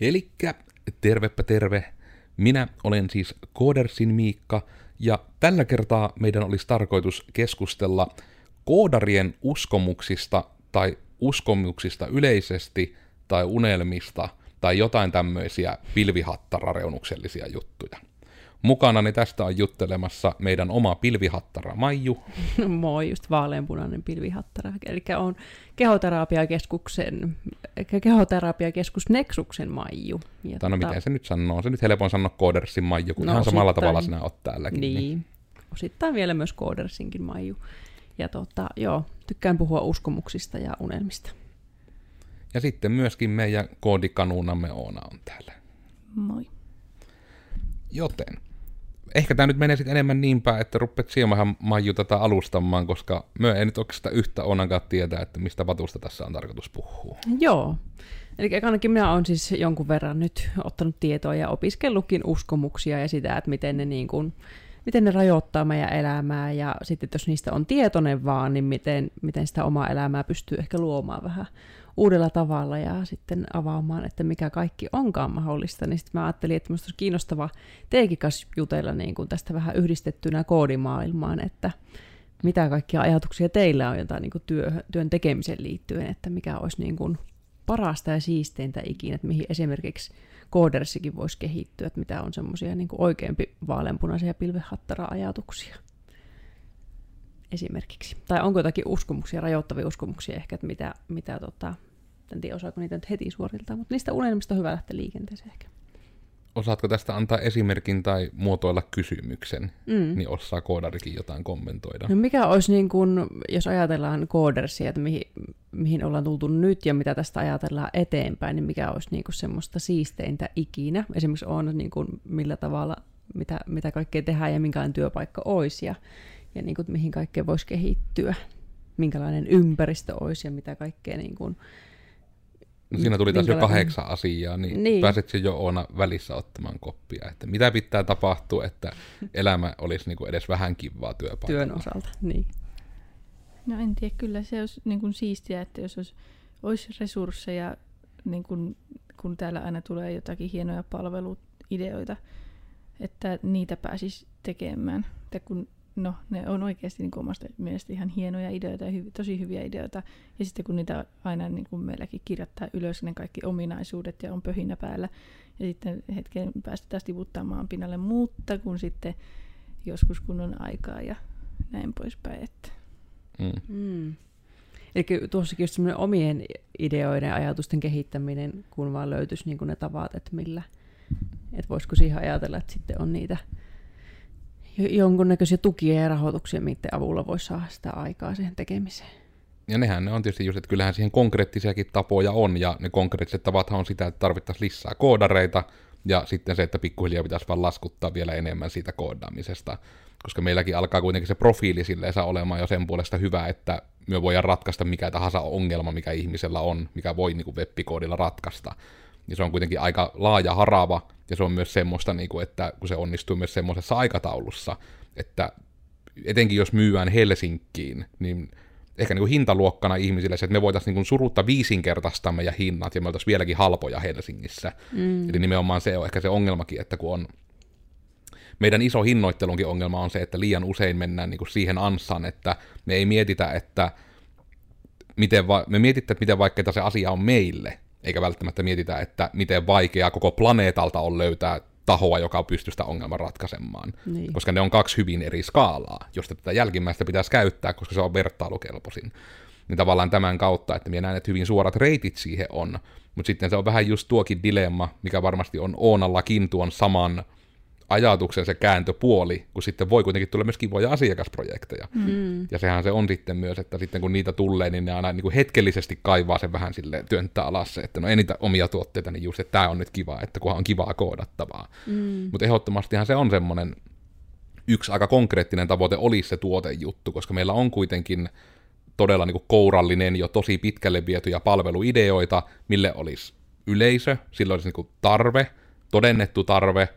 Elikkä tervepä terve. Minä olen siis Koodersin Miikka, ja tällä kertaa meidän olisi tarkoitus keskustella koodarien uskomuksista tai uskomuksista yleisesti tai unelmista tai jotain tämmöisiä pilvihattarareunuksellisia juttuja. Mukanani tästä on juttelemassa meidän oma pilvihattara Maiju. No moi, just vaaleanpunainen pilvihattara. Eli on kehoterapiakeskuksen, kehoterapiakeskus Nexuksen Maiju. Ja tai no tota... miten se nyt sanoo? Se nyt helpoin sanoa Koodersin Maiju, kun no, ihan samalla tavalla sinä olet täälläkin. Niin. niin. Osittain vielä myös Koodersinkin Maiju. Ja tota, joo, tykkään puhua uskomuksista ja unelmista. Ja sitten myöskin meidän koodikanuunamme Oona on täällä. Moi. Joten ehkä tämä nyt menee sitten enemmän niin päin, että ruppeat Siemähän Maiju tätä alustamaan, koska me ei nyt oikeastaan yhtä onankaan tietää, että mistä vatusta tässä on tarkoitus puhua. Joo. Eli ainakin minä olen siis jonkun verran nyt ottanut tietoa ja opiskellutkin uskomuksia ja sitä, että miten ne, niin kuin, miten ne rajoittaa meidän elämää ja sitten jos niistä on tietoinen vaan, niin miten, miten sitä omaa elämää pystyy ehkä luomaan vähän uudella tavalla ja sitten avaamaan, että mikä kaikki onkaan mahdollista, niin sitten mä ajattelin, että minusta olisi kiinnostava teekin kanssa jutella niin kuin tästä vähän yhdistettynä koodimaailmaan, että mitä kaikkia ajatuksia teillä on jotain niin kuin työ, työn tekemiseen liittyen, että mikä olisi niin kuin parasta ja siisteintä ikinä, että mihin esimerkiksi koodersikin voisi kehittyä, että mitä on semmoisia niin oikeampi vaaleanpunaisia pilvehattara-ajatuksia esimerkiksi. Tai onko jotakin uskomuksia, rajoittavia uskomuksia ehkä, että mitä, mitä tota, en tiedä osaako niitä nyt heti suoriltaa, mutta niistä unelmista on hyvä lähteä liikenteeseen ehkä. Osaatko tästä antaa esimerkin tai muotoilla kysymyksen, mm. niin osaa koodarikin jotain kommentoida. No mikä olisi, niin kun, jos ajatellaan koodersia, että mihin, mihin ollaan tultu nyt ja mitä tästä ajatellaan eteenpäin, niin mikä olisi niin semmoista siisteintä ikinä? Esimerkiksi on niin kun, millä tavalla, mitä, mitä kaikkea tehdään ja minkälainen työpaikka olisi ja, ja niin kun, mihin kaikkea voisi kehittyä, minkälainen ympäristö olisi ja mitä kaikkea niin kun, No siinä tuli taas jo kahdeksan asiaa, niin, niin. pääset jo Oona välissä ottamaan koppia, että mitä pitää tapahtua, että elämä olisi niin kuin edes vähän kivaa työpaikalla. Työn osalta, niin. No en tiedä, kyllä se olisi niin kuin siistiä, että jos olisi, olisi resursseja, niin kuin, kun täällä aina tulee jotakin hienoja palveluideoita, että niitä pääsisi tekemään. Että kun no, ne on oikeasti niin omasta mielestä ihan hienoja ideoita ja hyvi, tosi hyviä ideoita. Ja sitten kun niitä aina niin kuin meilläkin kirjoittaa ylös ne kaikki ominaisuudet ja on pöhinä päällä, ja sitten hetken päästä taas tiputtamaan pinnalle, mutta kun sitten joskus kun on aikaa ja näin poispäin. Että. Mm. Mm. Eli tuossakin just semmoinen omien ideoiden ja ajatusten kehittäminen, kun vaan löytyisi niin ne tavat, että millä, että voisiko siihen ajatella, että sitten on niitä jonkunnäköisiä tukia ja rahoituksia, miten avulla voisi saada sitä aikaa siihen tekemiseen. Ja nehän ne on tietysti just, että kyllähän siihen konkreettisiakin tapoja on, ja ne konkreettiset tavathan on sitä, että tarvittaisiin lisää koodareita, ja sitten se, että pikkuhiljaa pitäisi vaan laskuttaa vielä enemmän siitä koodaamisesta, koska meilläkin alkaa kuitenkin se profiili silleen saa olemaan jo sen puolesta hyvä, että me voidaan ratkaista mikä tahansa ongelma, mikä ihmisellä on, mikä voi niin kuin web-koodilla ratkaista niin se on kuitenkin aika laaja harava, ja se on myös semmoista, niin kuin, että kun se onnistuu myös semmoisessa aikataulussa, että etenkin jos myyään Helsinkiin, niin ehkä niin kuin hintaluokkana ihmisille se, että me voitaisiin niin surutta viisinkertaistaa meidän hinnat, ja me oltaisiin vieläkin halpoja Helsingissä. Mm. Eli nimenomaan se on ehkä se ongelmakin, että kun on meidän iso hinnoittelunkin ongelma on se, että liian usein mennään niin kuin siihen ansaan, että me ei mietitä, että miten va- me mietitään, että miten vaikeaa se asia on meille, eikä välttämättä mietitä, että miten vaikeaa koko planeetalta on löytää tahoa, joka pystyy sitä ongelman ratkaisemaan. Niin. Koska ne on kaksi hyvin eri skaalaa, josta tätä jälkimmäistä pitäisi käyttää, koska se on vertailukelpoisin. Niin tavallaan tämän kautta, että minä näen, että hyvin suorat reitit siihen on, mutta sitten se on vähän just tuokin dilemma, mikä varmasti on Oonallakin tuon saman ajatuksen se kääntöpuoli, kun sitten voi kuitenkin tulla myös kivoja asiakasprojekteja. Mm. Ja sehän se on sitten myös, että sitten kun niitä tulee, niin ne aina niin kuin hetkellisesti kaivaa sen vähän sille työntää alas se, että no ei niitä omia tuotteita, niin just, että tämä on nyt kiva, että kunhan on kivaa koodattavaa. Mm. Mutta ehdottomastihan se on semmoinen yksi aika konkreettinen tavoite olisi se tuotejuttu, koska meillä on kuitenkin todella niin kuin kourallinen jo tosi pitkälle vietyjä palveluideoita, mille olisi yleisö, sillä olisi niin kuin tarve, todennettu tarve,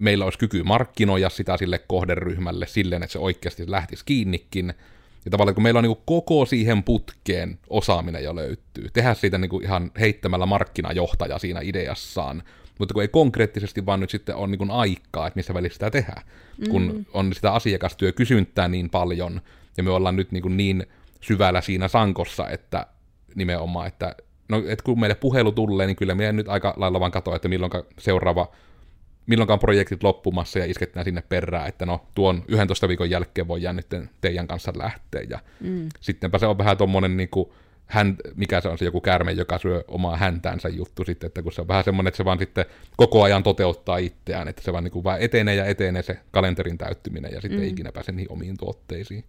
meillä olisi kyky markkinoida sitä sille kohderyhmälle silleen, että se oikeasti lähtisi kiinnikin, Ja tavallaan kun meillä on niin koko siihen putkeen osaaminen jo löytyy, tehdä siitä niin kuin ihan heittämällä markkinajohtaja siinä ideassaan, mutta kun ei konkreettisesti vaan nyt sitten ole niin aikaa, että missä välissä sitä tehdään, mm. kun on sitä asiakastyökysyntää niin paljon, ja me ollaan nyt niin, niin syvällä siinä sankossa, että nimenomaan, että no, et kun meille puhelu tulee, niin kyllä meidän nyt aika lailla vaan katsoa, että milloin seuraava milloinkaan projektit loppumassa ja isketään sinne perään, että no tuon 11 viikon jälkeen voi nyt teidän kanssa lähteä. Ja mm. sittenpä se on vähän tuommoinen niin kuin, hän, mikä se on se joku käärme, joka syö omaa häntäänsä juttu sitten, että kun se on vähän semmoinen, että se vaan sitten koko ajan toteuttaa itseään, että se vaan, niin kuin vaan etenee ja etenee se kalenterin täyttyminen ja sitten mm. ei ikinä pääse niihin omiin tuotteisiin.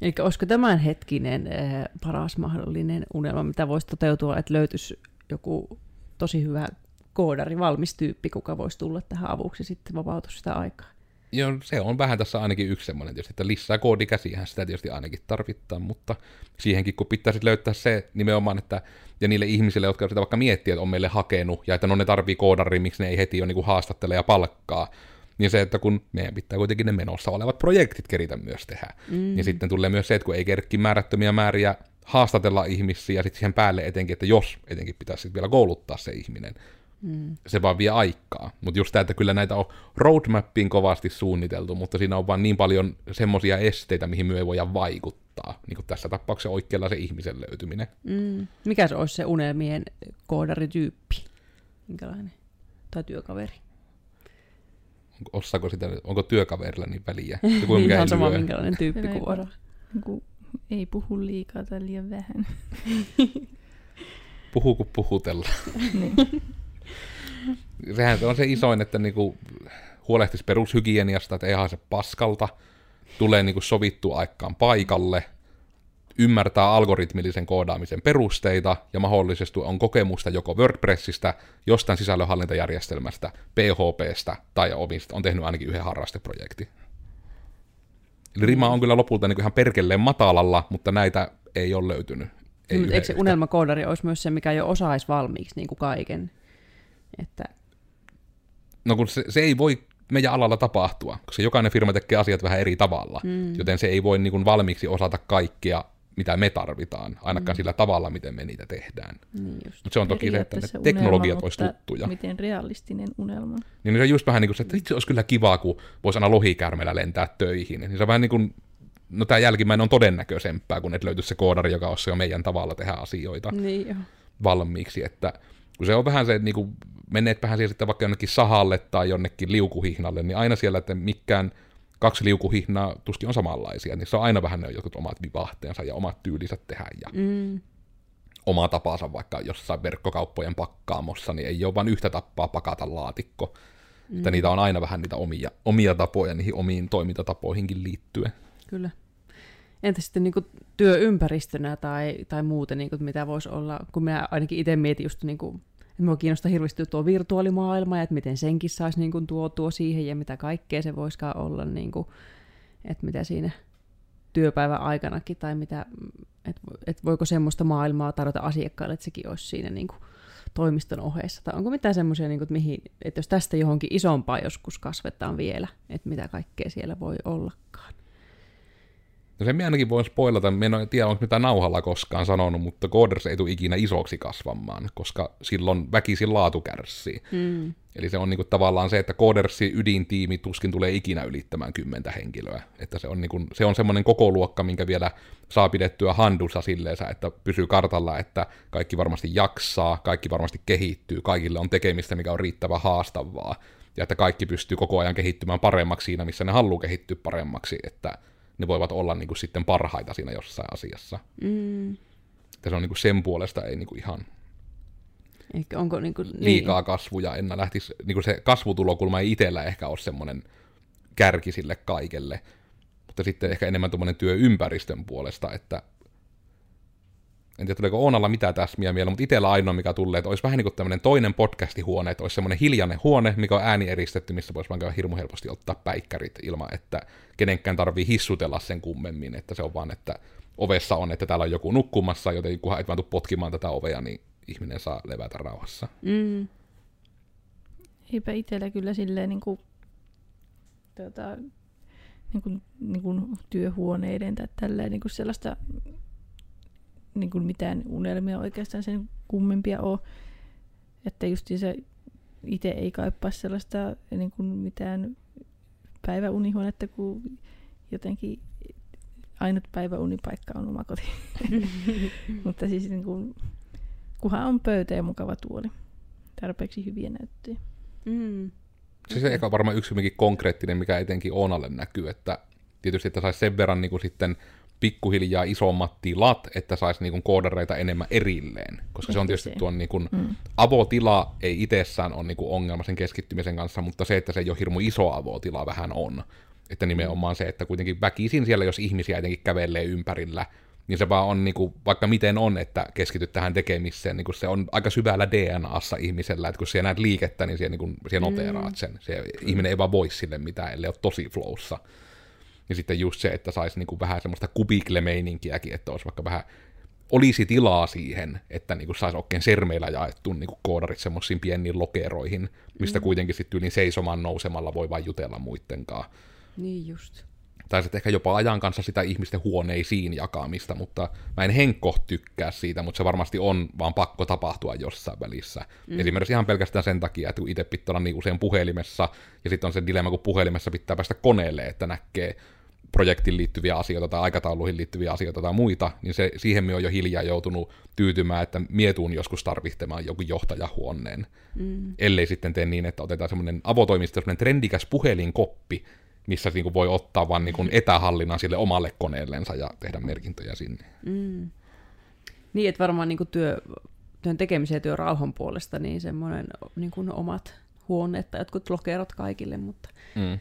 Eli olisiko tämän hetkinen äh, paras mahdollinen unelma, mitä voisi toteutua, että löytyisi joku tosi hyvä koodari, valmis tyyppi, kuka voisi tulla tähän avuksi sitten vapautua sitä aikaa. Joo, se on vähän tässä ainakin yksi semmoinen tietysti, että lisää koodikäsihän sitä tietysti ainakin tarvittaa, mutta siihenkin kun pitäisi löytää se nimenomaan, että ja niille ihmisille, jotka sitä vaikka miettii, että on meille hakenut, ja että no ne tarvii koodari, miksi ne ei heti ole niin haastattele ja palkkaa, niin se, että kun meidän pitää kuitenkin ne menossa olevat projektit keritä myös tehdä, mm. niin sitten tulee myös se, että kun ei kerkki määrättömiä määriä haastatella ihmisiä, ja sitten siihen päälle etenkin, että jos etenkin pitäisi vielä kouluttaa se ihminen, Mm. Se vaan vie aikaa. Mutta just tämä, että kyllä näitä on roadmappiin kovasti suunniteltu, mutta siinä on vaan niin paljon semmoisia esteitä, mihin me ei voida vaikuttaa. Niin kuin tässä tapauksessa oikealla se ihmisen löytyminen. Mm. Mikä se olisi se unelmien koodarityyppi? Minkälainen? Tai työkaveri? Onko, osaako sitä, onko työkaverilla niin väliä? Joku, mikä Ihan sama, minkälainen tyyppi kuin Ei puhu liikaa tai liian vähän. puhu kun puhutella. niin sehän on se isoin, että niinku huolehtisi perushygieniasta, että ei haise paskalta, tulee niinku sovittu aikaan paikalle, ymmärtää algoritmillisen koodaamisen perusteita ja mahdollisesti on kokemusta joko WordPressistä, jostain sisällönhallintajärjestelmästä, PHPstä tai omista, on tehnyt ainakin yhden harrasteprojekti. Eli rima on kyllä lopulta niin ihan perkelleen matalalla, mutta näitä ei ole löytynyt. Ei mm, Eikö se unelmakoodari olisi myös se, mikä jo osaisi valmiiksi niin kuin kaiken? Että... No kun se, se ei voi meidän alalla tapahtua, koska jokainen firma tekee asiat vähän eri tavalla, mm. joten se ei voi niin kuin valmiiksi osata kaikkea, mitä me tarvitaan, ainakaan mm. sillä tavalla, miten me niitä tehdään. Niin Mutta se on toki se, että ne unelma, teknologiat olisi tuttuja. Miten realistinen unelma. Niin se on just vähän niin kuin se, että itse olisi kyllä kiva, kun voisi aina lohikärmellä lentää töihin. Niin se on vähän niin kuin, no tämä jälkimmäinen on todennäköisempää, kun et löytyisi se koodari, joka jo meidän tavalla tehdä asioita niin jo. valmiiksi. Että kun se on vähän se, että niin menet vähän siihen sitten vaikka jonnekin sahalle tai jonnekin liukuhihnalle, niin aina siellä, että mikään kaksi liukuhihnaa tuskin on samanlaisia, niin se on aina vähän ne jotkut omat vivahteensa ja omat tyylinsä tehdä ja mm. oma tapansa vaikka jossain verkkokauppojen pakkaamossa, niin ei ole vain yhtä tappaa pakata laatikko. Mm. Että niitä on aina vähän niitä omia, omia tapoja niihin omiin toimintatapoihinkin liittyen. Kyllä. Entä sitten niin kuin työympäristönä tai, tai muuten, niin kuin, mitä voisi olla, kun minä ainakin itse mietin just niin kuin että minua kiinnostaa hirveästi tuo virtuaalimaailma ja että miten senkin saisi niin kuin tuotua siihen ja mitä kaikkea se voisikaan olla, niin kuin, että mitä siinä työpäivän aikanakin tai mitä, että, että voiko semmoista maailmaa tarjota asiakkaille, että sekin olisi siinä niin kuin toimiston ohessa. Tai onko mitään semmoisia, niin kuin, että, mihin, että jos tästä johonkin isompaa joskus kasvetaan vielä, että mitä kaikkea siellä voi ollakaan. No se ainakin voin spoilata, en tiedä onko mitään nauhalla koskaan sanonut, mutta Coders ei tule ikinä isoksi kasvamaan, koska silloin väkisin laatu kärsii. Mm. Eli se on niinku tavallaan se, että Codersin ydintiimi tuskin tulee ikinä ylittämään kymmentä henkilöä. Että se on, niinku, se on semmoinen koko luokka, minkä vielä saa pidettyä handussa silleensä, että pysyy kartalla, että kaikki varmasti jaksaa, kaikki varmasti kehittyy, kaikille on tekemistä, mikä on riittävän haastavaa. Ja että kaikki pystyy koko ajan kehittymään paremmaksi siinä, missä ne haluaa kehittyä paremmaksi. Että ne voivat olla niin kuin sitten parhaita siinä jossain asiassa. Mm. Että se on niin kuin sen puolesta ei niin kuin ihan Ehkä onko niin kuin, niin. liikaa kasvuja enää lähtisi, niin kuin se kasvutulokulma ei itsellä ehkä ole semmoinen kärki sille kaikelle, mutta sitten ehkä enemmän tuommoinen työympäristön puolesta, että en tiedä tuleeko Oonalla mitään täsmiä mieleen, mutta itsellä ainoa mikä tulee, että olisi vähän niin kuin tämmöinen toinen podcastihuone, että olisi semmoinen hiljainen huone, mikä on ääni eristetty, missä voisi vaan hirmu helposti ottaa päikkärit ilman, että kenenkään tarvii hissutella sen kummemmin, että se on vaan, että ovessa on, että täällä on joku nukkumassa, joten kunhan et vaan tuu potkimaan tätä ovea, niin ihminen saa levätä rauhassa. Mm. Eipä itsellä kyllä silleen niin kuin, tuota, niin kuin, niin kuin työhuoneiden tai tälleen niin kuin sellaista niin kuin mitään unelmia oikeastaan sen kummempia ole. Että just se itse ei kaipaa sellaista niin kuin mitään päiväunihuonetta, kun jotenkin ainut päiväunipaikka on oma koti. Mutta siis niin kuin, kunhan on pöytä ja mukava tuoli. Tarpeeksi hyviä näyttöjä. Mm. Se se eka varmaan yksi konkreettinen, mikä etenkin Oonalle näkyy, että tietysti, että saisi sen verran niin kuin sitten pikkuhiljaa isommat tilat, että saisi niin kuin koodareita enemmän erilleen. Koska se on tietysti tuon niin kuin, mm. avotila ei itsessään ole niin kuin ongelma sen keskittymisen kanssa, mutta se, että se ei ole hirmu iso avotila vähän on. Että nimenomaan se, että kuitenkin väkisin siellä, jos ihmisiä jotenkin kävelee ympärillä, niin se vaan on, niin kuin, vaikka miten on, että keskityt tähän tekemiseen, niin kuin se on aika syvällä DNAssa ihmisellä, että kun siellä näet liikettä, niin siellä, niin kuin, siellä noteraat sen. Se, mm. Ihminen ei vaan voi sille mitään, ellei ole tosi flowssa. Ja sitten just se, että saisi niin kuin vähän semmoista kubikle-meininkiäkin, että olisi vaikka vähän olisi tilaa siihen, että niin saisi oikein sermeillä jaettu niin kuin koodarit semmoisiin pieniin lokeroihin, mistä mm. kuitenkin sitten yli seisomaan nousemalla voi vain jutella muittenkaan. Niin just. Tai sitten ehkä jopa ajan kanssa sitä ihmisten huoneisiin jakamista, mutta mä en henkko tykkää siitä, mutta se varmasti on vaan pakko tapahtua jossain välissä. Mm. Esimerkiksi ihan pelkästään sen takia, että kun itse pitää olla niin usein puhelimessa, ja sitten on se dilemma, kun puhelimessa pitää päästä koneelle, että näkee projektiin liittyviä asioita tai aikatauluihin liittyviä asioita tai muita, niin se, siihen me on jo hiljaa joutunut tyytymään, että mietuun joskus tarvitsemaan joku johtajahuoneen. Mm. Ellei sitten tee niin, että otetaan semmoinen avotoimisto, semmoinen trendikäs puhelinkoppi, missä niin kuin voi ottaa vaan niin kuin etähallinnan sille omalle koneellensa ja tehdä merkintöjä sinne. Mm. Niin, että varmaan niin kuin työ, työn tekemisen ja työn rauhan puolesta niin semmoinen niin kuin omat huoneet tai jotkut lokerot kaikille, mutta mm.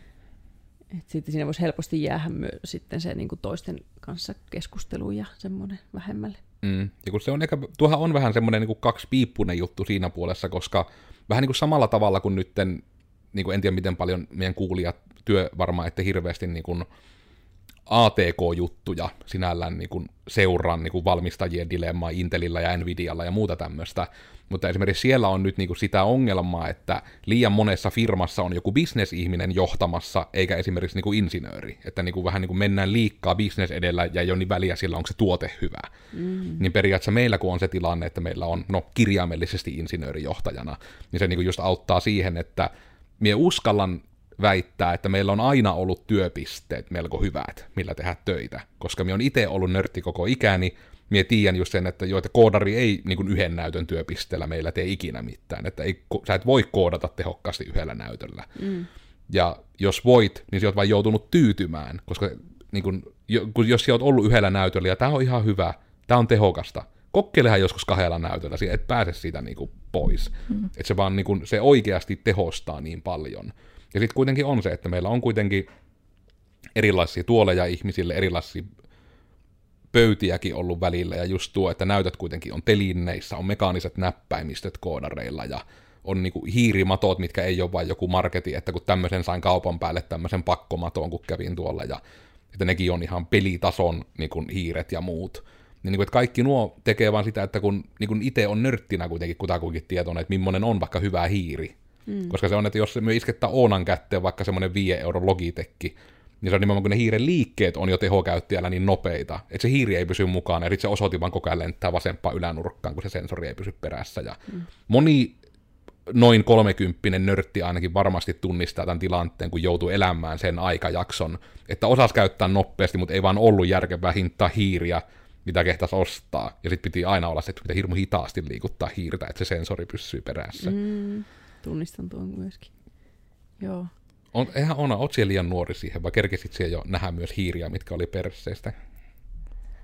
et sitten siinä voisi helposti jäädä myös sitten se niin kuin toisten kanssa keskustelu ja semmoinen vähemmälle. Mm. Ja kun se on ehkä, tuohan on vähän semmoinen niin kaksipiippunen juttu siinä puolessa, koska vähän niin kuin samalla tavalla kuin nytten, niin kuin en tiedä miten paljon meidän kuulijat työ varmaan, että hirveästi niin kuin ATK-juttuja sinällään niin kuin seuraan niin kuin valmistajien dilemmaa Intelillä ja Nvidialla ja muuta tämmöistä, mutta esimerkiksi siellä on nyt niin kuin sitä ongelmaa, että liian monessa firmassa on joku bisnesihminen johtamassa, eikä esimerkiksi niin kuin insinööri, että niin kuin vähän niin kuin mennään liikkaa bisnes edellä ja ei ole niin väliä sillä, onko se tuote hyvä. Mm. Niin periaatteessa meillä, kun on se tilanne, että meillä on no, kirjaimellisesti insinöörijohtajana, niin se niin kuin just auttaa siihen, että mie uskallan väittää, että meillä on aina ollut työpisteet melko hyvät, millä tehdä töitä, koska me on itse ollut nörtti koko ikäni, mie tiedän just sen, että joita koodari ei niin kuin yhden näytön työpisteellä meillä tee ikinä mitään, että ei, sä et voi koodata tehokkaasti yhdellä näytöllä. Mm. Ja jos voit, niin sä oot vain joutunut tyytymään, koska niin kun, jos sä oot ollut yhdellä näytöllä ja tämä on ihan hyvä, tämä on tehokasta, kokeilehan joskus kahdella näytöllä, et pääse siitä niin kuin pois. Mm. Että se vaan niin kuin, se oikeasti tehostaa niin paljon. Ja sitten kuitenkin on se, että meillä on kuitenkin erilaisia tuoleja ihmisille, erilaisia pöytiäkin ollut välillä, ja just tuo, että näytöt kuitenkin on telinneissä, on mekaaniset näppäimistöt koodareilla, ja on niinku hiirimatot, mitkä ei ole vain joku marketi, että kun tämmöisen sain kaupan päälle tämmöisen pakkomaton, kun kävin tuolla, ja että nekin on ihan pelitason niinku, hiiret ja muut. Niin, niin kuin, että kaikki nuo tekee vaan sitä, että kun niin itse on nörttinä kuitenkin kutakuinkin tietoinen, että millainen on vaikka hyvä hiiri, Mm. Koska se on, että jos me iskettää Oonan kätteen vaikka semmoinen 5 euro logitekki, niin se on nimenomaan, kun ne hiiren liikkeet on jo tehokäyttäjällä niin nopeita, että se hiiri ei pysy mukana, ja sitten se osoitin vaan koko ajan lentää vasempaan ylänurkkaan, kun se sensori ei pysy perässä. Ja mm. Moni noin kolmekymppinen nörtti ainakin varmasti tunnistaa tämän tilanteen, kun joutuu elämään sen aikajakson, että osas käyttää nopeasti, mutta ei vaan ollut järkevää hintaa hiiriä, mitä kehtas ostaa. Ja sitten piti aina olla se, että pitää hirmu hitaasti liikuttaa hiirtä, että se sensori pysyy perässä. Mm. Tunnistan tuon myöskin. Joo. On, eihän Ona, oot siellä liian nuori siihen, vai kerkesit siellä jo nähdä myös hiiriä, mitkä oli perseistä?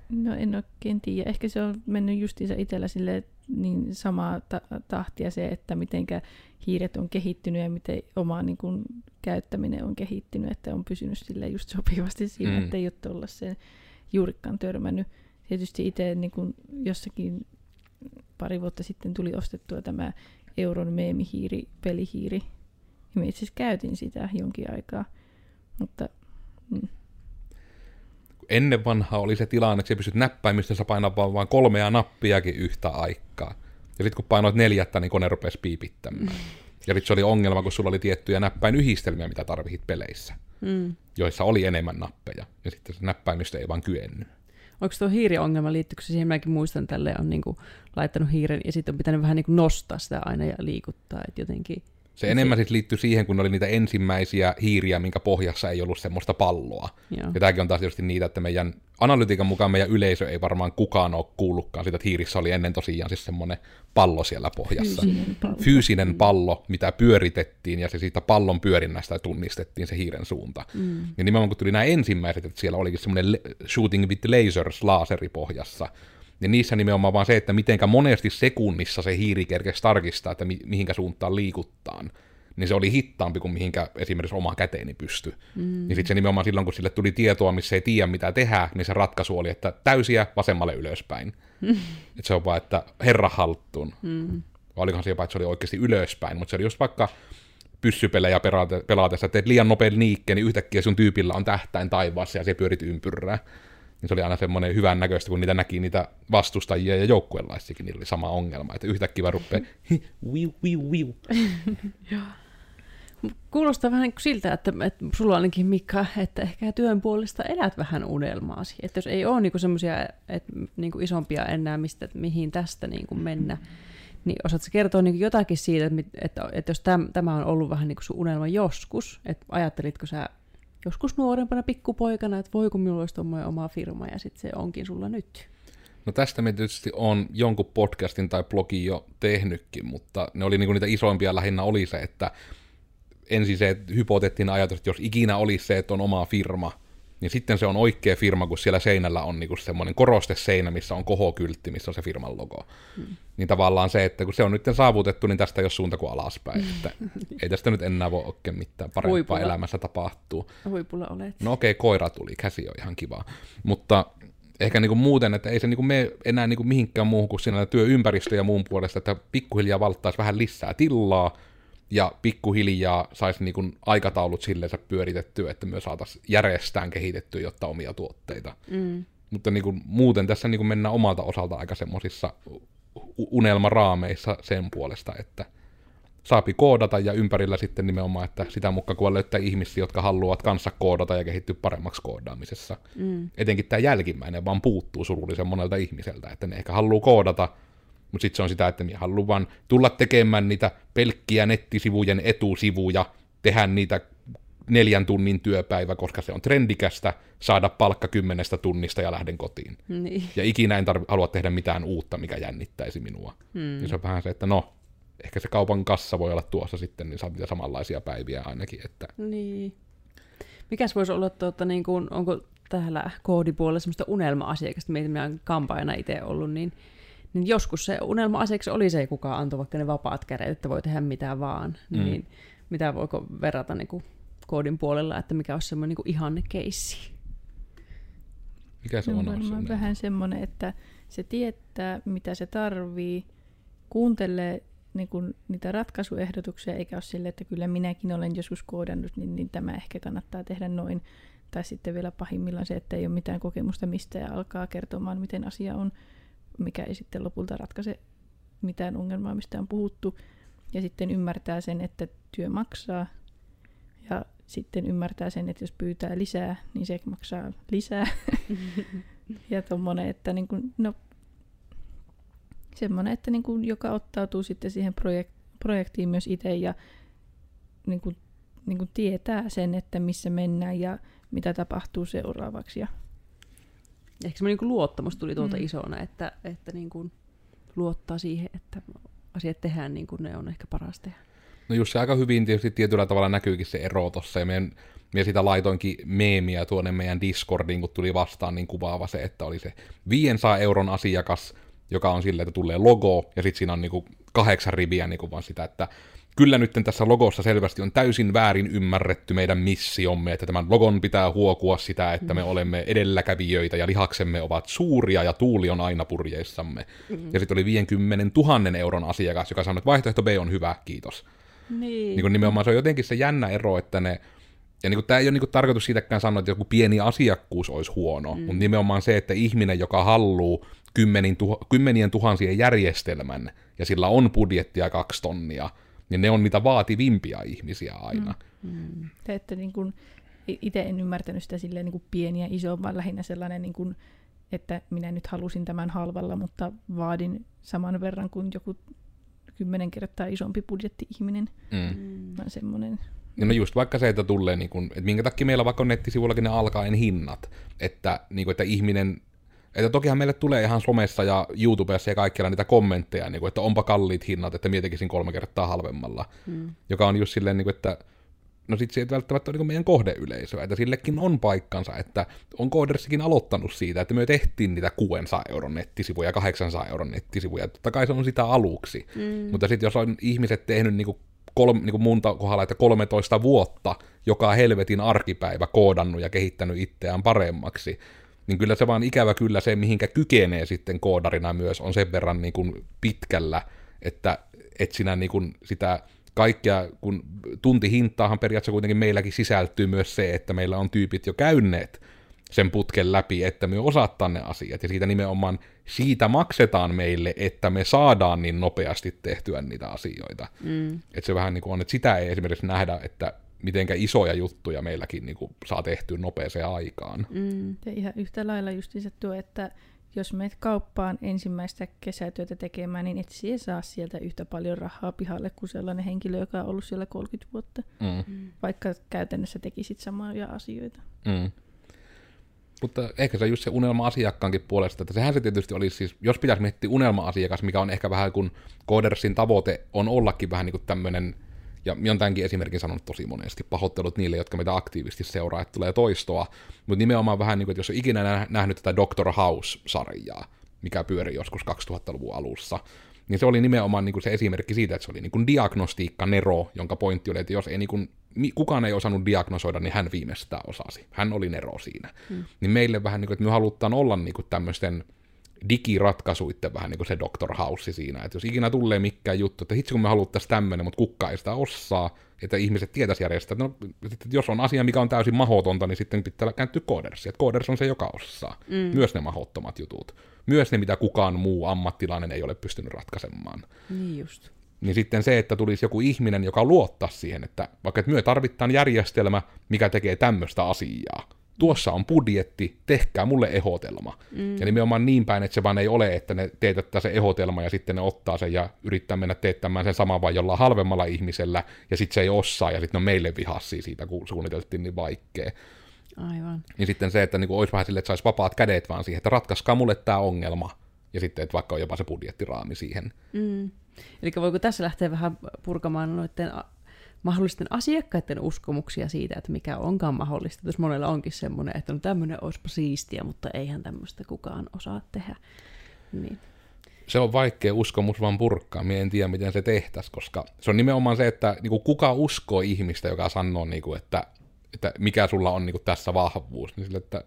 No en oikein tiedä. Ehkä se on mennyt justiinsa itsellä sille niin samaa ta- tahtia se, että mitenkä hiiret on kehittynyt ja miten oma niin kun, käyttäminen on kehittynyt, että on pysynyt sille just sopivasti siinä, mm. että ei ole tuollaiseen juurikkaan törmännyt. Tietysti itse niin kun jossakin pari vuotta sitten tuli ostettua tämä euron meemihiiri, pelihiiri. Ja itse asiassa käytin sitä jonkin aikaa. Mutta, mm. Ennen vanhaa oli se tilanne, että sä pystyt näppäimistössä painamaan vain kolmea nappiakin yhtä aikaa. Ja sitten kun painoit neljättä, niin kone rupesi piipittämään. Mm. Ja sitten se oli ongelma, kun sulla oli tiettyjä näppäinyhdistelmiä, mitä tarvitsit peleissä. Mm. joissa oli enemmän nappeja, ja sitten se näppäimistö ei vaan kyennyt. Onko tuo hiiriongelma, liittyykö siihen, mäkin muistan tälle on niinku laittanut hiiren ja sitten on pitänyt vähän niinku nostaa sitä aina ja liikuttaa, että jotenkin... Se enemmän sitten liittyy siihen, kun oli niitä ensimmäisiä hiiriä, minkä pohjassa ei ollut semmoista palloa. Joo. Ja tämäkin on taas tietysti niitä, että meidän analytiikan mukaan meidän yleisö ei varmaan kukaan ole kuullutkaan siitä, että hiirissä oli ennen tosiaan siis semmoinen pallo siellä pohjassa. Fyysinen pallo. Fyysinen pallo, mitä pyöritettiin, ja se siitä pallon pyörinnästä tunnistettiin se hiiren suunta. Mm. Ja nimenomaan kun tuli nämä ensimmäiset, että siellä olikin semmoinen shooting with lasers laaseri pohjassa, niin niissä nimenomaan vaan se, että mitenkä monesti sekunnissa se hiiri kerkesi tarkistaa, että mi- mihinkä suuntaan liikuttaan, niin se oli hittaampi kuin mihinkä esimerkiksi oma käteeni pystyi. Mm. Niin sitten se nimenomaan silloin, kun sille tuli tietoa, missä ei tiedä mitä tehdä, niin se ratkaisu oli, että täysiä vasemmalle ylöspäin. Mm. Et se on vaan, että herra halttuun. Mm. Vai olikohan se jopa, että se oli oikeasti ylöspäin, mutta se oli just vaikka pyssypelejä pelaate- pelaatessa, että teet liian nopean liikkeen, niin yhtäkkiä sun tyypillä on tähtäin taivaassa ja se pyörit ympyrää. Niin se oli aina semmoinen hyvän näköistä, kun niitä näki niitä vastustajia ja joukkueenlaisiakin, niillä oli sama ongelma, että yhtäkkiä vaan rupeaa viu, viu, viu. Kuulostaa vähän niin siltä, että, että sulla ainakin Mikka, että ehkä työn puolesta elät vähän unelmaasi. Että jos ei ole niin semmoisia niin isompia enää, mistä, että mihin tästä niin kuin mennä, niin osaatko kertoa niin jotakin siitä, että, että, että jos täm, tämä on ollut vähän niin kuin sun unelma joskus, että ajattelitko sä joskus nuorempana pikkupoikana, että voi kun minulla olisi tuommoinen oma firma ja sitten se onkin sulla nyt. No tästä me tietysti on jonkun podcastin tai blogin jo tehnytkin, mutta ne oli niinku niitä isoimpia lähinnä oli se, että ensin se, että hypotettiin ajatus, että jos ikinä olisi se, että on oma firma, niin sitten se on oikea firma, kun siellä seinällä on niinku semmoinen korosteseinä, missä on kohokyltti, missä on se firman logo. Hmm. Niin tavallaan se, että kun se on nyt saavutettu, niin tästä ei ole suunta kuin alaspäin. Että ei tästä nyt enää voi oikein mitään parempaa Huipulla. elämässä tapahtuu. Huipulla olet. No okei, okay, koira tuli, käsi on ihan kiva. Mutta ehkä niinku muuten, että ei se niinku mene enää niinku mihinkään muuhun kuin siinä työympäristö ja muun puolesta, että pikkuhiljaa valtaisi vähän lisää tilaa, ja pikkuhiljaa saisi niinku aikataulut silleensä pyöritettyä, että me saataisiin järjestään kehitettyä, jotta omia tuotteita. Mm. Mutta niinku, muuten tässä niinku mennään omalta osalta aika semmoisissa unelmaraameissa sen puolesta, että saapi koodata ja ympärillä sitten nimenomaan, että sitä mukaan kun löytää ihmisiä, jotka haluavat kanssa koodata ja kehittyä paremmaksi koodaamisessa. Mm. Etenkin tämä jälkimmäinen vaan puuttuu surullisen monelta ihmiseltä, että ne ehkä haluaa koodata, mutta sitten se on sitä, että minä haluan vaan tulla tekemään niitä pelkkiä nettisivujen etusivuja, tehdä niitä neljän tunnin työpäivä, koska se on trendikästä, saada palkka kymmenestä tunnista ja lähden kotiin. Niin. Ja ikinä en tarvi, halua tehdä mitään uutta, mikä jännittäisi minua. Mm. Niin se on vähän se, että no, ehkä se kaupan kassa voi olla tuossa sitten, niin saa niitä samanlaisia päiviä ainakin. Että... Niin. Mikäs voisi olla, tuota, niin kuin, onko täällä koodipuolella semmoista unelma-asiakasta, meitä minä olen kampaajana itse ollut, niin, niin joskus se unelma-asiaksi oli se, kuka antoi vaikka ne vapaat kädet, että voi tehdä mitä vaan. Mm. Niin mitä voiko verrata niin kuin koodin puolella, että mikä olisi semmoinen niin kuin ihanne keissi? Mikä se Se on on? varmaan semmoinen? vähän semmoinen, että se tietää, mitä se tarvii, kuuntelee niin kuin niitä ratkaisuehdotuksia, eikä ole silleen, että kyllä minäkin olen joskus koodannut, niin, niin tämä ehkä kannattaa tehdä noin. Tai sitten vielä pahimmillaan se, että ei ole mitään kokemusta mistä ja alkaa kertomaan, miten asia on, mikä ei sitten lopulta ratkaise mitään ongelmaa, mistä on puhuttu. Ja sitten ymmärtää sen, että työ maksaa. Ja sitten ymmärtää sen, että jos pyytää lisää, niin se maksaa lisää. ja tommonen, että niin kuin, no, semmoinen, että niin kuin, joka ottautuu sitten siihen projek- projektiin myös itse ja niin kuin, niin kuin tietää sen, että missä mennään ja mitä tapahtuu seuraavaksi. Ja Ehkä semmoinen niin luottamus tuli tuolta Mm. isona, että, että niin kuin luottaa siihen, että asiat tehdään niin kuin ne on ehkä paras tehdä. No just se aika hyvin tietysti tietyllä tavalla näkyykin se ero tossa, ja meidän, minä sitä laitoinkin meemiä tuonne meidän Discordiin, kun tuli vastaan niin kuvaava se, että oli se 500 euron asiakas, joka on silleen, että tulee logo, ja sitten siinä on niinku kahdeksan riviä niinku vaan sitä, että kyllä nyt tässä logossa selvästi on täysin väärin ymmärretty meidän missiomme, että tämän logon pitää huokua sitä, että me olemme edelläkävijöitä ja lihaksemme ovat suuria ja tuuli on aina purjeissamme. Mm. Ja sitten oli 50 000 euron asiakas, joka sanoi, että vaihtoehto B on hyvä, kiitos. Niin. Niin kuin nimenomaan se on jotenkin se jännä ero, että ne, ja niin kuin, tämä ei ole niin kuin tarkoitus siitäkään sanoa, että joku pieni asiakkuus olisi huono, mm. mutta nimenomaan se, että ihminen, joka haluaa kymmenin kymmenien tuhansien järjestelmän, ja sillä on budjettia kaksi tonnia, niin ne on niitä vaativimpia ihmisiä aina. Mm. Se, että niin kuin, itse en ymmärtänyt sitä silleen niin kuin pieni ja iso, vaan lähinnä sellainen, niin kuin, että minä nyt halusin tämän halvalla, mutta vaadin saman verran kuin joku kymmenen kertaa isompi budjetti-ihminen. Mm. Mm. Vaan semmoinen, Ja no just vaikka se, että tulee, niin kun, että minkä takia meillä vaikka on nettisivuillakin ne alkaen hinnat, että, niin kun, että ihminen, että tokihan meille tulee ihan somessa ja YouTubessa ja kaikkialla niitä kommentteja, niin kun, että onpa kalliit hinnat, että mietikin kolme kertaa halvemmalla, Mm. joka on just silleen, niin kun, että no sit se ei välttämättä ole niin meidän kohdeyleisöä, että sillekin on paikkansa, että on Codersikin aloittanut siitä, että me tehtiin niitä 600 euron nettisivuja, 800 euron nettisivuja, totta kai se on sitä aluksi, Mm. mutta sitten jos on ihmiset tehnyt niinku kolme, niinku mun ta- kohdalla, että 13 vuotta joka helvetin arkipäivä koodannut ja kehittänyt itseään paremmaksi, niin kyllä se vaan ikävä kyllä se, mihinkä kykenee sitten koodarina myös, on sen verran niin kuin pitkällä, että et sinä niin kuin sitä kaikkea, kun tuntihintaahan periaatteessa kuitenkin meilläkin sisältyy myös se, että meillä on tyypit jo käyneet sen putken läpi, että me osataan ne asiat, ja siitä nimenomaan siitä maksetaan meille, että me saadaan niin nopeasti tehtyä niitä asioita. Mm. Että se vähän niin kuin on, että sitä ei esimerkiksi nähdä, että mitenkä isoja juttuja meilläkin niin kuin saa tehtyä nopeeseen aikaan. Mm. ja ihan yhtä lailla justiinsa tuo, että jos menet kauppaan ensimmäistä kesätyötä tekemään, niin et sie saa sieltä yhtä paljon rahaa pihalle kuin sellainen henkilö, joka on ollut siellä 30 vuotta, Mm. vaikka käytännössä tekisit samoja asioita. Mm. Mutta ehkä se on just se unelma-asiakkaankin puolesta, että sehän se tietysti olisi siis, jos pitäisi miettiä unelma-asiakas, mikä on ehkä vähän kun Codersin tavoite on ollakin vähän niin kuin tämmöinen, ja minä olen tämänkin esimerkin sanonut tosi monesti, pahoittelut niille, jotka meitä aktiivisesti seuraa, että tulee toistoa, mutta nimenomaan vähän niin kuin, että jos on ikinä nä- nähnyt tätä Doctor House-sarjaa, mikä pyöri joskus 2000-luvun alussa, niin se oli nimenomaan niin kuin se esimerkki siitä, että se oli niin kuin diagnostiikka Nero, jonka pointti oli, että jos ei niin kuin, kukaan ei osannut diagnosoida, niin hän viimeistään osasi. Hän oli Nero siinä. Mm. Niin meille vähän niin kuin, että me halutaan olla niin kuin tämmöisten digiratkaisuitten vähän niin kuin se Dr. House siinä, että jos ikinä tulee mikään juttu, että hitsi kun me haluttaisiin tämmöinen, mutta kukka ei sitä osaa, että ihmiset tietäisi järjestää, että no, sitten jos on asia, mikä on täysin mahdotonta, niin sitten pitää kääntyä koodersi, että kooders on se, joka osaa. Mm. Myös ne mahdottomat jutut. Myös ne, mitä kukaan muu ammattilainen ei ole pystynyt ratkaisemaan. Niin just. Niin sitten se, että tulisi joku ihminen, joka luottaa siihen, että vaikka että myö tarvitaan järjestelmä, mikä tekee tämmöistä asiaa. Tuossa on budjetti, tehkää mulle ehotelma. Mm. Ja nimenomaan niin päin, että se vaan ei ole, että ne teetättää se ehotelma ja sitten ne ottaa sen ja yrittää mennä teettämään sen saman vaan jollain halvemmalla ihmisellä, ja sitten se ei osaa, ja sitten on meille vihassia siitä, kun suunniteltiin niin vaikea. Aivan. Niin sitten se, että niinku olisi vähän sille, että saisi vapaat kädet vaan siihen, että ratkaiskaa mulle tämä ongelma, ja sitten, että vaikka on jopa se budjettiraami siihen. Mm. Eli voiko tässä lähteä vähän purkamaan noiden mahdollisten asiakkaiden uskomuksia siitä, että mikä onkaan mahdollista. Jos monella onkin semmoinen, että no tämmöinen olisipa siistiä, mutta eihän tämmöistä kukaan osaa tehdä. Niin. se on vaikea uskomus vaan purkkaa, minä en tiedä miten se tehtäisiin, koska se on nimenomaan se, että niinku, kuka uskoo ihmistä, joka sanoo, niinku, että, että mikä sulla on niinku, tässä vahvuus, niin sille, että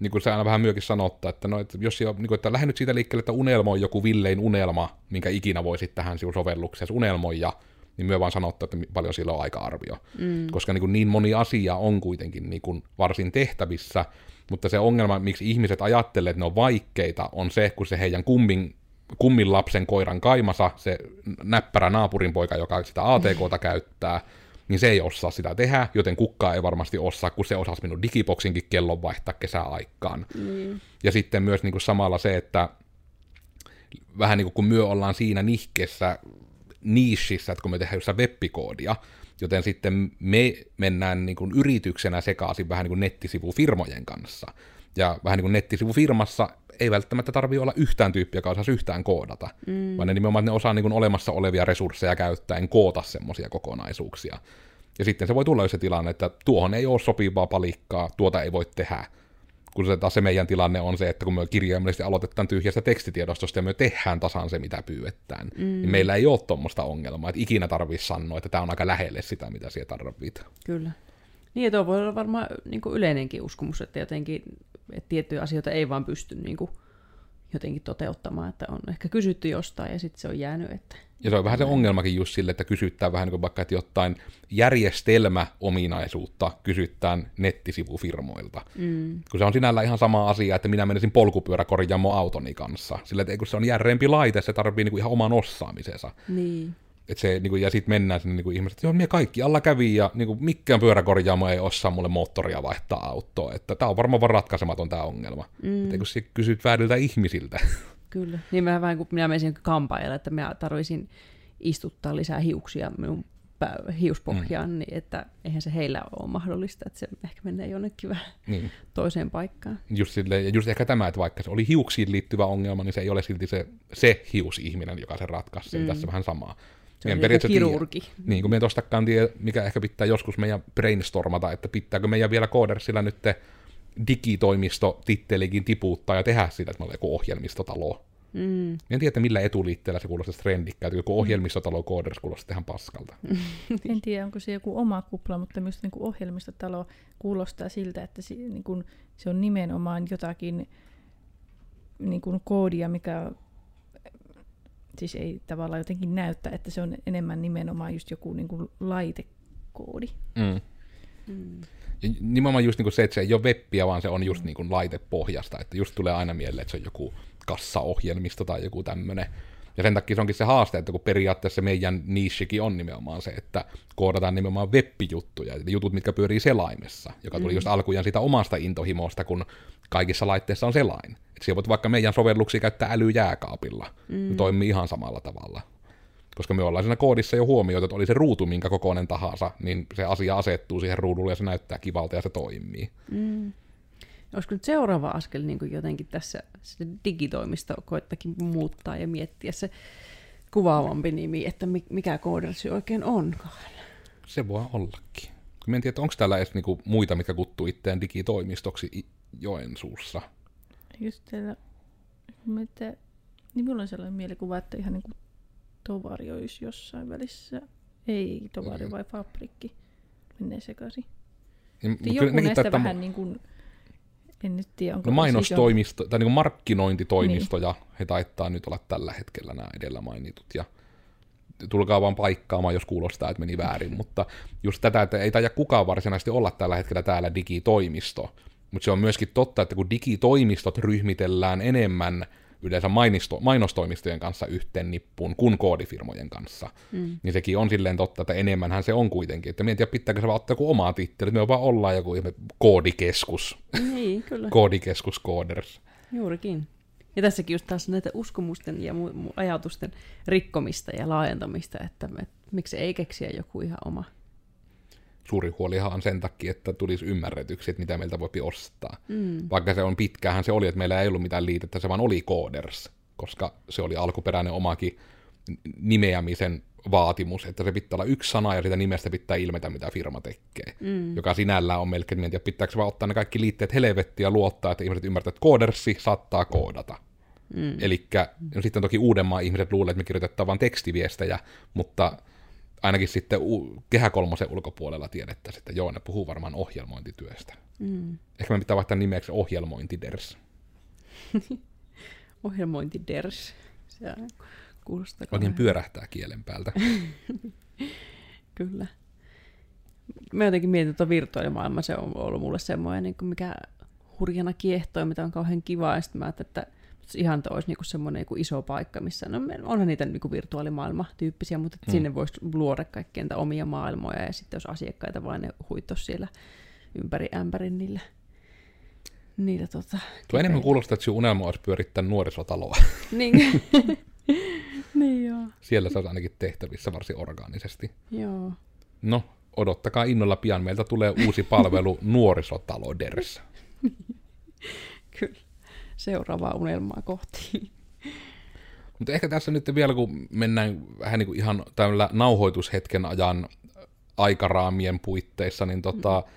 niin kuin se aina vähän myökin sanottaa, että, no, että jos siellä, niin että lähde nyt siitä liikkeelle, että unelma on joku villein unelma, minkä ikinä voisit tähän sinun sovellukseen unelmoja, niin myö vaan sanottaa, että paljon sillä on aika-arvio. Mm. Koska niin, kuin niin moni asia on kuitenkin niin kuin varsin tehtävissä, mutta se ongelma, miksi ihmiset ajattelee, että ne on vaikeita, on se, kun se heidän kummin, kummin lapsen koiran kaimasa, se näppärä naapurin poika, joka sitä ATKta käyttää, niin se ei osaa sitä tehdä, joten kukkaa ei varmasti osaa, kun se osasi minun digiboksinkin kellon vaihtaa kesäaikaan. Mm. Ja sitten myös niin kuin samalla se, että vähän niin kuin kun myö ollaan siinä nihkessä niississä, että kun me tehdään jossain webbikoodia, joten sitten me mennään niin kuin yrityksenä sekaisin vähän niin kuin nettisivufirmojen kanssa. Ja vähän niin kuin nettisivufirmassa ei välttämättä tarvi olla yhtään tyyppiä, joka osaisi yhtään koodata, mm. vaan ne nimenomaan ne osaa niin kuin olemassa olevia resursseja käyttäen koota semmoisia kokonaisuuksia. Ja sitten se voi tulla se tilanne, että tuohon ei ole sopivaa palikkaa, tuota ei voi tehdä. Kun se taas se meidän tilanne on se, että kun me kirjaimellisesti aloitetaan tyhjästä tekstitiedostosta ja me tehdään tasan se, mitä pyydetään, mm. niin meillä ei ole tuommoista ongelmaa, että ikinä tarvitsisi sanoa, että tämä on aika lähelle sitä, mitä siellä tarvitsee. Kyllä. Niin, ja tuo voi olla varmaan niin kuin yleinenkin uskomus, että jotenkin että tiettyjä asioita ei vaan pysty niin kuin, jotenkin toteuttamaan, että on ehkä kysytty jostain ja sitten se on jäänyt, että Ja se on vähän se ongelmakin just sille, että kysyttää vähän niin kuin vaikka, että jotain järjestelmäominaisuutta kysyttään nettisivufirmoilta. Mm. Kun se on sinällä ihan sama asia, että minä menisin polkupyöräkorjaamo autoni kanssa. Sillä että kun se on järeempi laite, se tarvii niin kuin ihan oman osaamisensa. niin. Et se, niin kuin, ja sitten mennään sinne niin ihmiset, että joo, minä kaikki alla kävi ja niin kuin, mikään pyöräkorjaamo ei osaa mulle moottoria vaihtaa autoa. Että tämä on varmaan vaan ratkaisematon tämä ongelma. Mm. Että kun sä kysyt vääriltä ihmisiltä. Kyllä. Niin vähän, vähän kun minä menisin kampaajalle, että minä tarvisin istuttaa lisää hiuksia minun hiuspohjaan, mm. niin että eihän se heillä ole mahdollista, että se ehkä menee jonnekin vähän niin. toiseen paikkaan. Just, sille, ja just ehkä tämä, että vaikka se oli hiuksiin liittyvä ongelma, niin se ei ole silti se, se hiusihminen, joka se ratkaisi. Mm. Tässä vähän samaa. Se on niinku kirurgi. Tiedä, niin kuin me tuostakaan tiedä, mikä ehkä pitää joskus meidän brainstormata, että pitääkö meidän vielä koodersilla nyt digitoimisto tittelikin tiputtaa ja tehdä sitä, että me ollaan joku ohjelmistotalo. Mm. En tiedä, millä etuliitteellä se kuulostaa trendikkäältä, joku ohjelmistotalo kooders kuulostaa ihan paskalta. en tiedä, onko se joku oma kupla, mutta myös niin kuin ohjelmistotalo kuulostaa siltä, että se, niin kuin, se on nimenomaan jotakin niin kuin koodia, mikä siis ei tavallaan jotenkin näyttää, että se on enemmän nimenomaan just joku niin kuin laitekoodi. Mm. Mm. Ja nimenomaan just niin kuin se, että se ei ole webbiä, vaan se on just niin kuin laitepohjasta, että just tulee aina mieleen, että se on joku kassaohjelmisto tai joku tämmöinen. Ja sen takia se onkin se haaste, että kun periaatteessa meidän niishikin on nimenomaan se, että koodataan nimenomaan web-juttuja, eli jutut, mitkä pyörii selaimessa, joka tuli mm. just alkujaan siitä omasta intohimosta, kun kaikissa laitteissa on selain. Että siellä voit vaikka meidän sovelluksia käyttää älyjääkaapilla, mm. toimii ihan samalla tavalla. Koska me ollaan siinä koodissa jo huomioitu, että oli se ruutu minkä kokoinen tahansa, niin se asia asettuu siihen ruudulle ja se näyttää kivalta ja se toimii. Mm. Olisiko nyt seuraava askel niin kuin jotenkin tässä digitoimisto koettakin muuttaa ja miettiä se kuvaavampi nimi, että mikä koodersi oikein onkaan? Se voi ollakin. Mä en tiedä, onko täällä edes niinku muita, mitkä kuttuu itseään digitoimistoksi Joensuussa. Just teillä, että, niin minulla on sellainen mielikuva, että ihan niin kuin tovari olisi jossain välissä. Ei tovari mm. vai fabrikki. Menee sekaisin. Ja, joku näistä vähän niin kuin en nyt tiedä, onko no mainostoimisto, tai niin markkinointitoimistoja, niin. he taittaa nyt olla tällä hetkellä nämä edellä mainitut, ja tulkaa vaan paikkaamaan, jos kuulostaa, että meni väärin, mutta just tätä, että ei taida kukaan varsinaisesti olla tällä hetkellä täällä digitoimisto, mutta se on myöskin totta, että kun digitoimistot ryhmitellään enemmän yleensä mainisto, mainostoimistojen kanssa yhteen nippuun kuin koodifirmojen kanssa. Mm. Niin sekin on silleen totta, että enemmänhän se on kuitenkin. Että tiedä, pitääkö se vaan ottaa joku omaa titteli, me vaan ollaan joku koodikeskus. Niin, kyllä. koodikeskus kooders. Juurikin. Ja tässäkin just taas näitä uskomusten ja mu- mu- ajatusten rikkomista ja laajentamista, että, että miksi ei keksiä joku ihan oma suuri huolihan on sen takia, että tulisi ymmärretyksi, että mitä meiltä voi ostaa. Mm. Vaikka se on pitkään se oli, että meillä ei ollut mitään liitettä, se vaan oli Coders, koska se oli alkuperäinen omakin nimeämisen vaatimus, että se pitää olla yksi sana ja sitä nimestä pitää ilmetä, mitä firma tekee. Mm. Joka sinällään on melkein, en tiedä, pitääkö vaan ottaa ne kaikki liitteet helvettiä ja luottaa, että ihmiset ymmärtävät, että koodersi saattaa koodata. Mm. Eli no sitten toki uudemman ihmiset luulee, että me kirjoitetaan vain tekstiviestejä, mutta ainakin sitten u- kehä kolmosen ulkopuolella tiedettäisiin, että joo, ne puhuu varmaan ohjelmointityöstä. Mm. Ehkä me pitää vaihtaa nimeksi ohjelmointiders. ohjelmointiders. Se kuulostaa Oikein pyörähtää kielen päältä. Kyllä. Mä jotenkin mietin, että virtuaalimaailma se on ollut mulle semmoinen, niin mikä hurjana kiehtoo, mitä on kauhean kiva. Ja sitten mä että ihan olisi niinku semmoinen niinku iso paikka, missä no, onhan niitä niinku virtuaalimaailma-tyyppisiä, mutta mm. sinne voisi luoda kaikkien omia maailmoja ja sitten jos asiakkaita vain ne huittos siellä ympäri ämpärin niillä niillä tota, Tuo enemmän kuulostaa, että sinun unelma olisi pyörittää nuorisotaloa. niin. niin joo. Siellä se olisi ainakin tehtävissä varsin orgaanisesti. Joo. No, odottakaa innolla pian. Meiltä tulee uusi palvelu nuorisotalo Ders. Kyllä seuraavaa unelmaa kohti. Mutta ehkä tässä nyt vielä, kun mennään vähän niin kuin ihan tällä nauhoitushetken ajan aikaraamien puitteissa, niin tota, mm.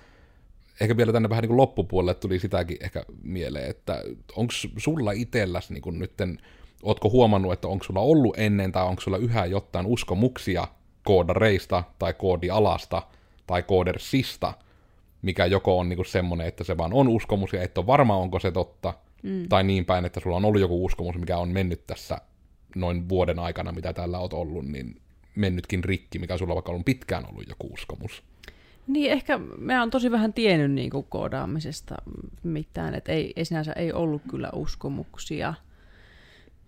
ehkä vielä tänne vähän niin kuin loppupuolelle tuli sitäkin ehkä mieleen, että onko sulla itselläsi niin kuin nytten, ootko huomannut, että onko sulla ollut ennen tai onko sulla yhä jotain uskomuksia koodareista tai koodialasta tai koodersista, mikä joko on niin semmoinen, että se vaan on uskomus ja et ole varma, onko se totta, Mm. Tai niin päin, että sulla on ollut joku uskomus, mikä on mennyt tässä noin vuoden aikana, mitä täällä oot ollut, niin mennytkin rikki, mikä sulla on vaikka ollut pitkään ollut joku uskomus. Niin, ehkä mä oon tosi vähän tiennyt niin kuin koodaamisesta mitään, että ei, ei sinänsä ei ollut kyllä uskomuksia.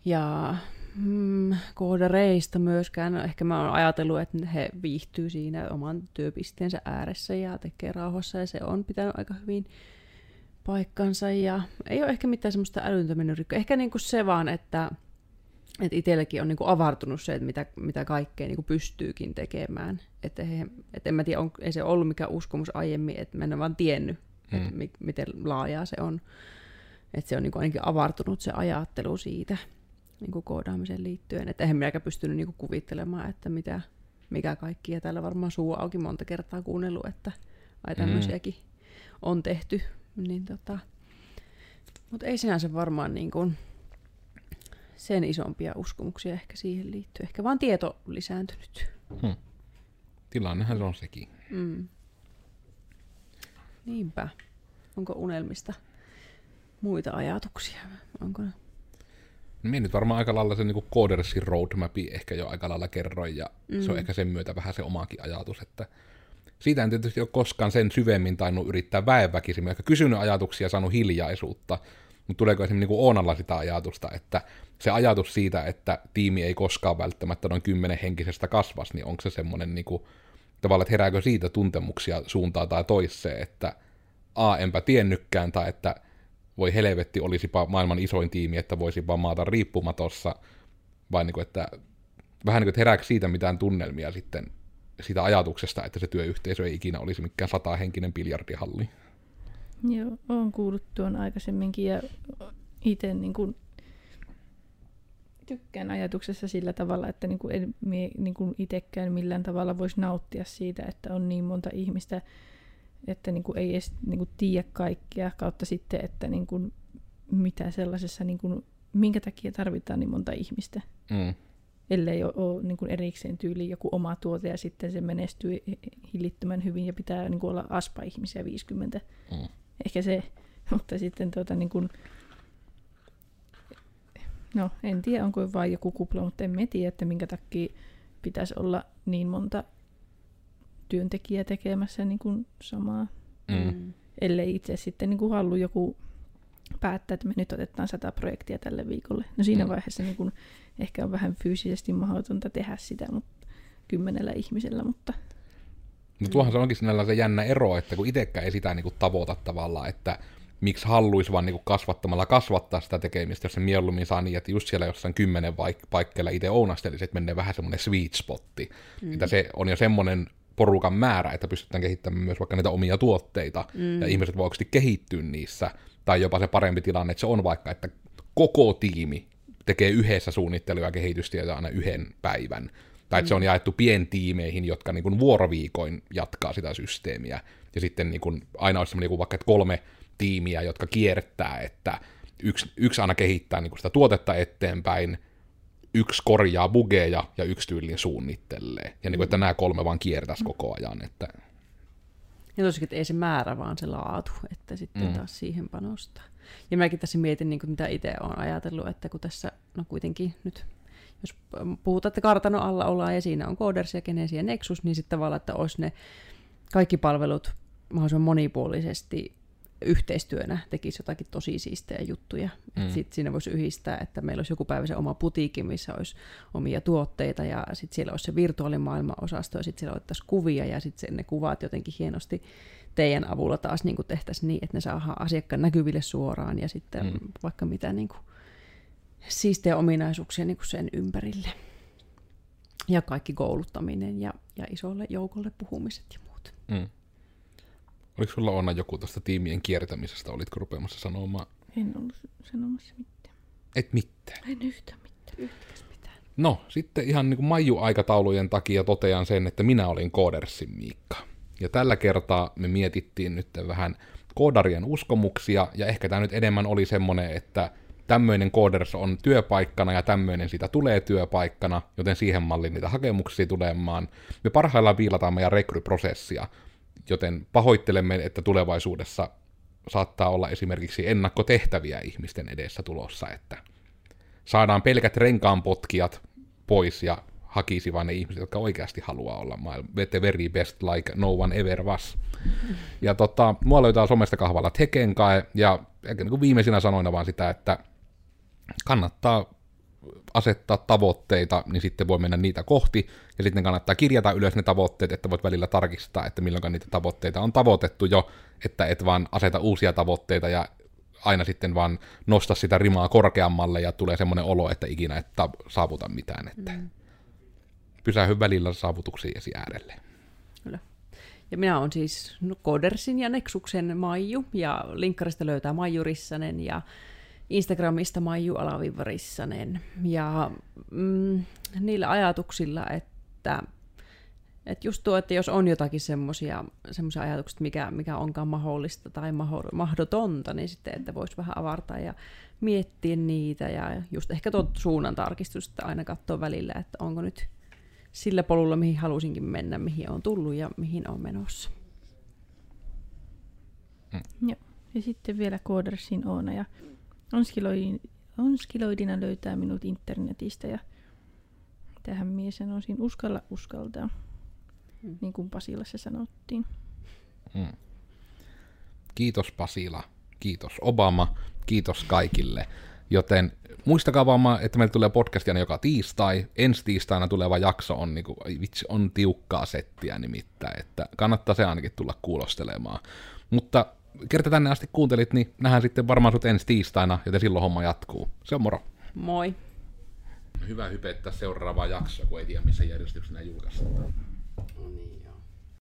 Ja mm, koodareista myöskään. No, ehkä mä oon ajatellut, että he viihtyy siinä oman työpisteensä ääressä ja tekee rauhassa ja se on pitänyt aika hyvin paikkansa ja ei ole ehkä mitään semmoista älyntä mennyt rikko. Ehkä niinku se vaan, että, että itselläkin on niinku avartunut se, että mitä, mitä kaikkea niinku pystyykin tekemään. Että he, et en mä tiedä, on, ei se ollut mikään uskomus aiemmin, että mä en vaan tiennyt, mm. että mi, miten laajaa se on. Että se on niinku ainakin avartunut se ajattelu siitä niin kuin koodaamiseen liittyen. Että eihän minäkään pystynyt niin kuin kuvittelemaan, että mitä, mikä kaikki. Ja täällä varmaan suu auki monta kertaa kuunnellut, että ai mm. tämmöisiäkin mm. on tehty. Niin tota, mutta ei sinänsä varmaan niin kuin sen isompia uskomuksia ehkä siihen liittyy. Ehkä vaan tieto lisääntynyt. Hmm. Tilannehan se on sekin. Mm. Niinpä. Onko unelmista muita ajatuksia? Onko? No minä nyt varmaan aika lailla sen niin Codersin roadmapi ehkä jo aika lailla kerroin, ja mm. se on mm. ehkä sen myötä vähän se omaakin ajatus, että siitä en tietysti ole koskaan sen syvemmin tainnut yrittää väenväkisin, ehkä kysynyt ajatuksia ja saanut hiljaisuutta, mutta tuleeko esimerkiksi niin Oonalla sitä ajatusta, että se ajatus siitä, että tiimi ei koskaan välttämättä noin kymmenen henkisestä kasvas, niin onko se semmoinen niin kuin, tavallaan, että herääkö siitä tuntemuksia suuntaan tai toiseen, että A, enpä tiennytkään, tai että voi helvetti, olisipa maailman isoin tiimi, että voisi vaan maata riippumatossa, vai niin kuin, että vähän niin kuin, että herääkö siitä mitään tunnelmia sitten siitä ajatuksesta, että se työyhteisö ei ikinä olisi mikään satahenkinen biljardihalli. Joo, olen kuullut tuon aikaisemminkin ja itse niin kuin tykkään ajatuksessa sillä tavalla, että niin kuin en niin kuin itsekään millään tavalla voisi nauttia siitä, että on niin monta ihmistä, että niin kuin ei edes niin kuin tiedä kaikkea, kautta sitten, että niin kuin mitä sellaisessa, niin kuin, minkä takia tarvitaan niin monta ihmistä. Mm. Ellei ole, ole niin kuin erikseen tyyli joku oma tuote ja sitten se menestyy hillittömän hyvin ja pitää niin kuin olla aspa-ihmisiä 50. Mm. Ehkä se, mutta sitten tuota, niin kuin, no en tiedä onko vain joku kupla, mutta en tiedä, että minkä takia pitäisi olla niin monta työntekijä tekemässä niin kuin samaa. Mm. mm. Ellei itse sitten niin kuin halua joku päättää, että me nyt otetaan sata projektia tälle viikolle. No siinä mm. vaiheessa niin kuin ehkä on vähän fyysisesti mahdotonta tehdä sitä mutta kymmenellä ihmisellä, mutta... No tuohan se onkin sinällään se jännä ero, että kun itsekään ei sitä niin kuin tavoita tavallaan, että miksi halluisi vaan niin kasvattamalla kasvattaa sitä tekemistä, jos se mieluummin saa niin, että just siellä jossain kymmenen vaik- paikkeilla itse ounastelisi, että menee vähän semmoinen sweet spotti. Mm. Että se on jo semmoinen porukan määrä, että pystytään kehittämään myös vaikka niitä omia tuotteita, mm. ja ihmiset voi kehittyä niissä, tai jopa se parempi tilanne, että se on vaikka, että koko tiimi tekee yhdessä suunnittelua ja kehitystyötä aina yhden päivän, tai että mm. se on mm. jaettu pientiimeihin, jotka niin kuin vuoroviikoin jatkaa sitä systeemiä, ja sitten niin kuin aina olisi niin kuin vaikka kolme tiimiä, jotka kiertää, että yksi, yksi aina kehittää niin kuin sitä tuotetta eteenpäin, yksi korjaa bugeja ja yksi tyylin suunnittelee. Ja niin kuin, että nämä kolme vaan kiertäisi koko ajan. Että... Ja tosiaan, että ei se määrä, vaan se laatu, että sitten mm. taas siihen panostaa. Ja mäkin tässä mietin, niin kuin mitä itse olen ajatellut, että kun tässä, no kuitenkin nyt, jos puhutaan, että kartano alla ollaan ja siinä on Coders ja Genesis ja Nexus, niin sitten tavallaan, että olisi ne kaikki palvelut mahdollisimman monipuolisesti yhteistyönä tekisi jotakin tosi siistejä juttuja. Mm. Sitten siinä voisi yhdistää, että meillä olisi joku päivä se oma putiikki, missä olisi omia tuotteita ja sitten siellä olisi se virtuaalimaailma-osasto ja sitten siellä otettaisiin kuvia ja sitten ne kuvat jotenkin hienosti teidän avulla taas niin kuin tehtäisiin niin, että ne saadaan asiakkaan näkyville suoraan ja sitten mm. vaikka mitä niin kuin siistejä ominaisuuksia niin kuin sen ympärille. Ja kaikki kouluttaminen ja, ja isolle joukolle puhumiset ja muut. Mm. Oliko sulla Onna joku tuosta tiimien kiertämisestä, olitko rupeamassa sanomaan? En ollut sanomassa mitään. Et mitään? En yhtään mitään. Yhtäkäs mitään. No, sitten ihan niin kuin Maiju-aikataulujen takia totean sen, että minä olin Koodersin Miikka. Ja tällä kertaa me mietittiin nyt vähän koodarien uskomuksia, ja ehkä tämä nyt enemmän oli semmoinen, että tämmöinen kooders on työpaikkana ja tämmöinen siitä tulee työpaikkana, joten siihen malliin niitä hakemuksia tulemaan. Me parhaillaan viilataan meidän rekryprosessia, joten pahoittelemme, että tulevaisuudessa saattaa olla esimerkiksi ennakkotehtäviä ihmisten edessä tulossa, että saadaan pelkät renkaanpotkijat pois ja hakisi vain ne ihmiset, jotka oikeasti haluaa olla maailman the very best like no one ever was. Ja tota, mua löytää somesta kahvalla Tekenkae, ja niin viimeisinä sanoina vaan sitä, että kannattaa asettaa tavoitteita, niin sitten voi mennä niitä kohti, ja sitten kannattaa kirjata ylös ne tavoitteet, että voit välillä tarkistaa, että milloin niitä tavoitteita on tavoitettu jo, että et vaan aseta uusia tavoitteita ja aina sitten vaan nosta sitä rimaa korkeammalle ja tulee semmoinen olo, että ikinä et ta- saavuta mitään, että mm. Pysähy välillä saavutuksiesi äärelle. Kyllä. Ja minä olen siis Kodersin ja Nexuksen Maiju, ja linkkarista löytää Maiju Rissanen, ja Instagramista Maiju Alavivarissanen. Ja mm, niillä ajatuksilla, että että just tuo, että jos on jotakin semmoisia ajatuksia, mikä, mikä onkaan mahdollista tai mahdotonta, niin sitten, että voisi vähän avartaa ja miettiä niitä ja just ehkä tuon suunnan tarkistusta aina katsoa välillä, että onko nyt sillä polulla, mihin halusinkin mennä, mihin on tullut ja mihin on menossa. Mm. Ja, ja sitten vielä Koodersin Oona ja onskiloidin, onskiloidina löytää minut internetistä ja tähän mies sanoisin uskalla uskaltaa, mm. niin kuin Pasilassa sanottiin. Mm. Kiitos Pasila, kiitos Obama, kiitos kaikille. Joten muistakaa vaan, että meillä tulee podcastia joka tiistai. Ensi tiistaina tuleva jakso on, niin kuin, vitsi, on tiukkaa settiä nimittäin, että kannattaa se ainakin tulla kuulostelemaan. Mutta kerta tänne asti kuuntelit, niin nähdään sitten varmaan sut ensi tiistaina, joten silloin homma jatkuu. Se on moro. Moi. Hyvä hypettää seuraavaa jaksoa, kun ei tiedä missä järjestyksessä nämä julkaistaan. No niin.